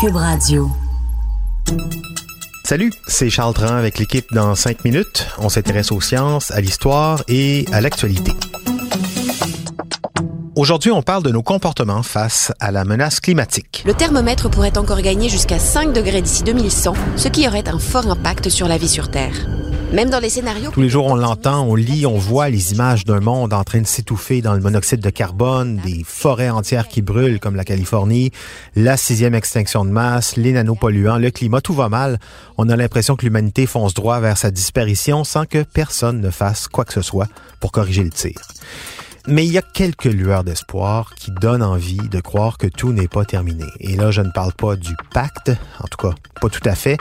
Cube Radio. Salut, c'est Charles Tran avec l'équipe dans 5 minutes. On s'intéresse aux sciences, à l'histoire et à l'actualité. Aujourd'hui, on parle de nos comportements face à la menace climatique. Le thermomètre pourrait encore gagner jusqu'à 5 degrés d'ici 2100, ce qui aurait un fort impact sur la vie sur Terre. Même dans les scénarios... Tous les jours, on l'entend, on lit, on voit les images d'un monde en train de s'étouffer dans le monoxyde de carbone, des forêts entières qui brûlent comme la Californie, la sixième extinction de masse, les nanopolluants, le climat, tout va mal. On a l'impression que l'humanité fonce droit vers sa disparition sans que personne ne fasse quoi que ce soit pour corriger le tir. Mais il y a quelques lueurs d'espoir qui donnent envie de croire que tout n'est pas terminé. Et là, je ne parle pas du pacte, en tout cas, pas tout à fait.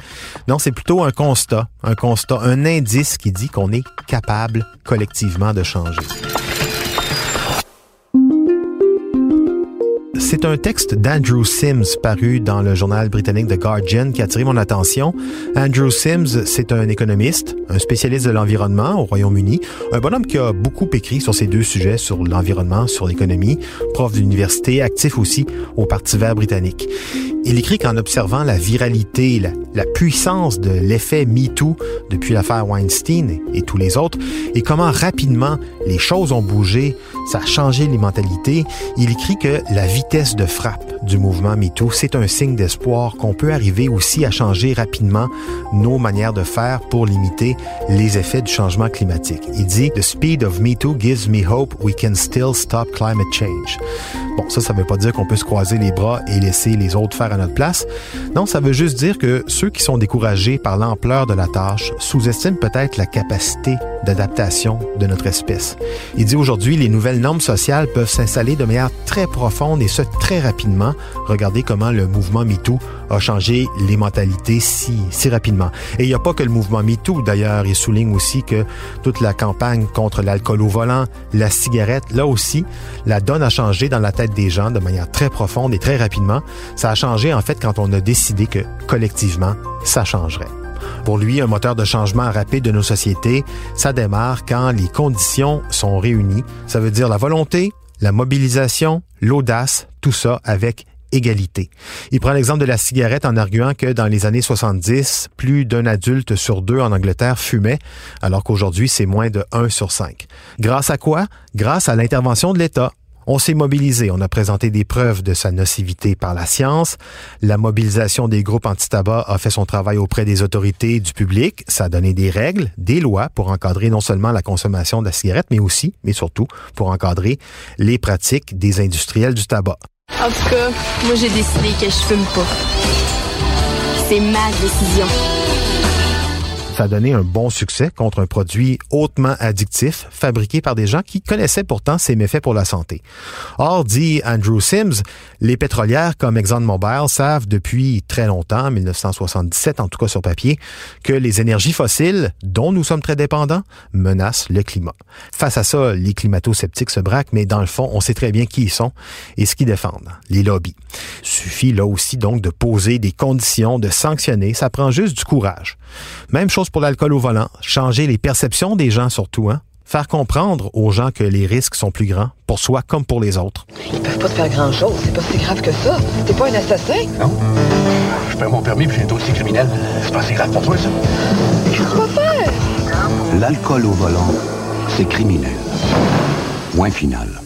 Non, c'est plutôt un constat, un constat, un indice qui dit qu'on est capable collectivement de changer. C'est un texte d'Andrew Sims paru dans le journal britannique The Guardian qui a attiré mon attention. Andrew Sims, c'est un économiste, un spécialiste de l'environnement au Royaume-Uni, un bonhomme qui a beaucoup écrit sur ces deux sujets, sur l'environnement, sur l'économie, prof d'université, actif aussi au Parti vert britannique. Il écrit qu'en observant la viralité, la, puissance de l'effet MeToo depuis l'affaire Weinstein et tous les autres, et comment rapidement les choses ont bougé, ça a changé les mentalités, il écrit que la vitesse de frappe du mouvement MeToo, c'est un signe d'espoir qu'on peut arriver aussi à changer rapidement nos manières de faire pour limiter les effets du changement climatique. Il dit The speed of MeToo gives me hope we can still stop climate change. Bon, ça, ça veut pas dire qu'on peut se croiser les bras et laisser les autres faire à notre place. Non, ça veut juste dire que ceux qui sont découragés par l'ampleur de la tâche sous-estiment peut-être la capacité d'adaptation de notre espèce. Il dit aujourd'hui, les nouvelles normes sociales peuvent s'installer de manière très profonde et ce très rapidement. Regardez comment le mouvement MeToo a changé les mentalités si, si rapidement. Et il n'y a pas que le mouvement MeToo, d'ailleurs. Il souligne aussi que toute la campagne contre l'alcool au volant, la cigarette, là aussi, la donne a changé dans la tête des gens de manière très profonde et très rapidement. Ça a changé en fait quand on a décidé que collectivement, ça changerait. Pour lui, un moteur de changement rapide de nos sociétés, ça démarre quand les conditions sont réunies. Ça veut dire la volonté, la mobilisation, l'audace, tout ça avec égalité. Il prend l'exemple de la cigarette en arguant que dans les années 70, plus d'un adulte sur deux en Angleterre fumait, alors qu'aujourd'hui, c'est moins de 1 sur 5. Grâce à quoi? Grâce à l'intervention de l'État. On s'est mobilisé, on a présenté des preuves de sa nocivité par la science. La mobilisation des groupes anti-tabac a fait son travail auprès des autorités et du public. Ça a donné des règles, des lois pour encadrer non seulement la consommation de la cigarette, mais aussi, mais surtout, pour encadrer les pratiques des industriels du tabac. En tout cas, moi j'ai décidé que je fume pas. C'est ma décision. Ça a donné un bon succès contre un produit hautement addictif, fabriqué par des gens qui connaissaient pourtant ses méfaits pour la santé. Or, dit Andrew Sims, les pétrolières comme ExxonMobil savent depuis très longtemps, 1977 en tout cas sur papier, que les énergies fossiles, dont nous sommes très dépendants, menacent le climat. Face à ça, les climato-sceptiques se braquent, mais dans le fond, on sait très bien qui ils sont et ce qu'ils défendent, les lobbies. Suffit là aussi donc de poser des conditions, de sanctionner, ça prend juste du courage. Même chose pour l'alcool au volant, changer les perceptions des gens surtout, hein? Faire comprendre aux gens que les risques sont plus grands, pour soi comme pour les autres. Ils peuvent pas te faire grand-chose, c'est pas si grave que ça. T'es pas un assassin. Non. Je perds mon permis puis j'ai un dossier criminel. C'est pas si grave pour toi, ça. Qu'est-ce que tu vas faire? L'alcool au volant, c'est criminel. Point final.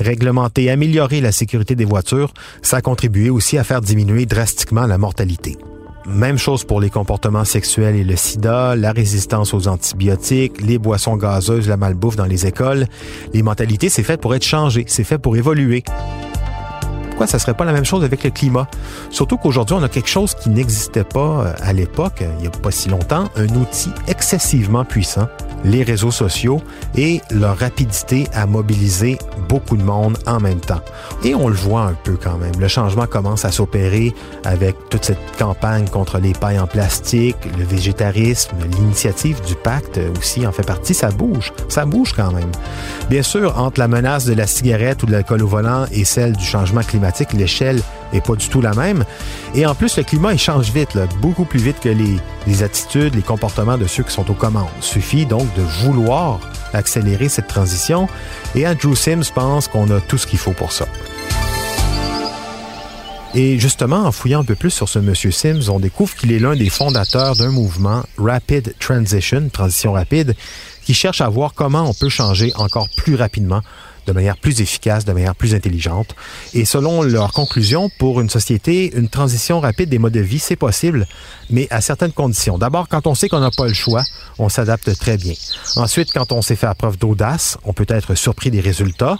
Réglementer, améliorer la sécurité des voitures, ça a contribué aussi à faire diminuer drastiquement la mortalité. Même chose pour les comportements sexuels et le sida, la résistance aux antibiotiques, les boissons gazeuses, la malbouffe dans les écoles. Les mentalités, c'est fait pour être changé, c'est fait pour évoluer. Pourquoi ça serait pas la même chose avec le climat? Surtout qu'aujourd'hui, on a quelque chose qui n'existait pas à l'époque, il n'y a pas si longtemps, un outil excessivement puissant, les réseaux sociaux et leur rapidité à mobiliser beaucoup de monde en même temps. Et on le voit un peu quand même. Le changement commence à s'opérer avec toute cette campagne contre les pailles en plastique, le végétarisme, l'initiative du pacte aussi en fait partie. Ça bouge, ça bouge quand même. Bien sûr, entre la menace de la cigarette ou de l'alcool au volant et celle du changement climatique, l'échelle est pas du tout la même. Et en plus, le climat, il change vite, beaucoup plus vite que les, attitudes, les comportements de ceux qui sont aux commandes. Suffit donc de vouloir accélérer cette transition. Et Andrew Sims pense qu'on a tout ce qu'il faut pour ça. Et justement, en fouillant un peu plus sur ce monsieur Sims, on découvre qu'il est l'un des fondateurs d'un mouvement Rapid Transition, transition rapide, qui cherche à voir comment on peut changer encore plus rapidement de manière plus efficace, de manière plus intelligente. Et selon leur conclusion, pour une société, une transition rapide des modes de vie, c'est possible, mais à certaines conditions. D'abord, quand on sait qu'on n'a pas le choix, on s'adapte très bien. Ensuite, quand on sait faire preuve d'audace, on peut être surpris des résultats.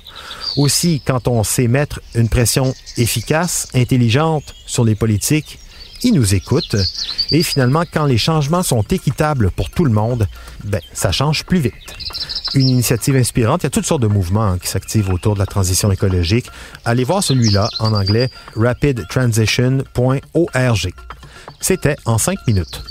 Aussi, quand on sait mettre une pression efficace, intelligente sur les politiques, ils nous écoutent. Et finalement, quand les changements sont équitables pour tout le monde, ben, ça change plus vite une initiative inspirante. Il y a toutes sortes de mouvements qui s'activent autour de la transition écologique. Allez voir celui-là en anglais rapidtransition.org. C'était en cinq minutes.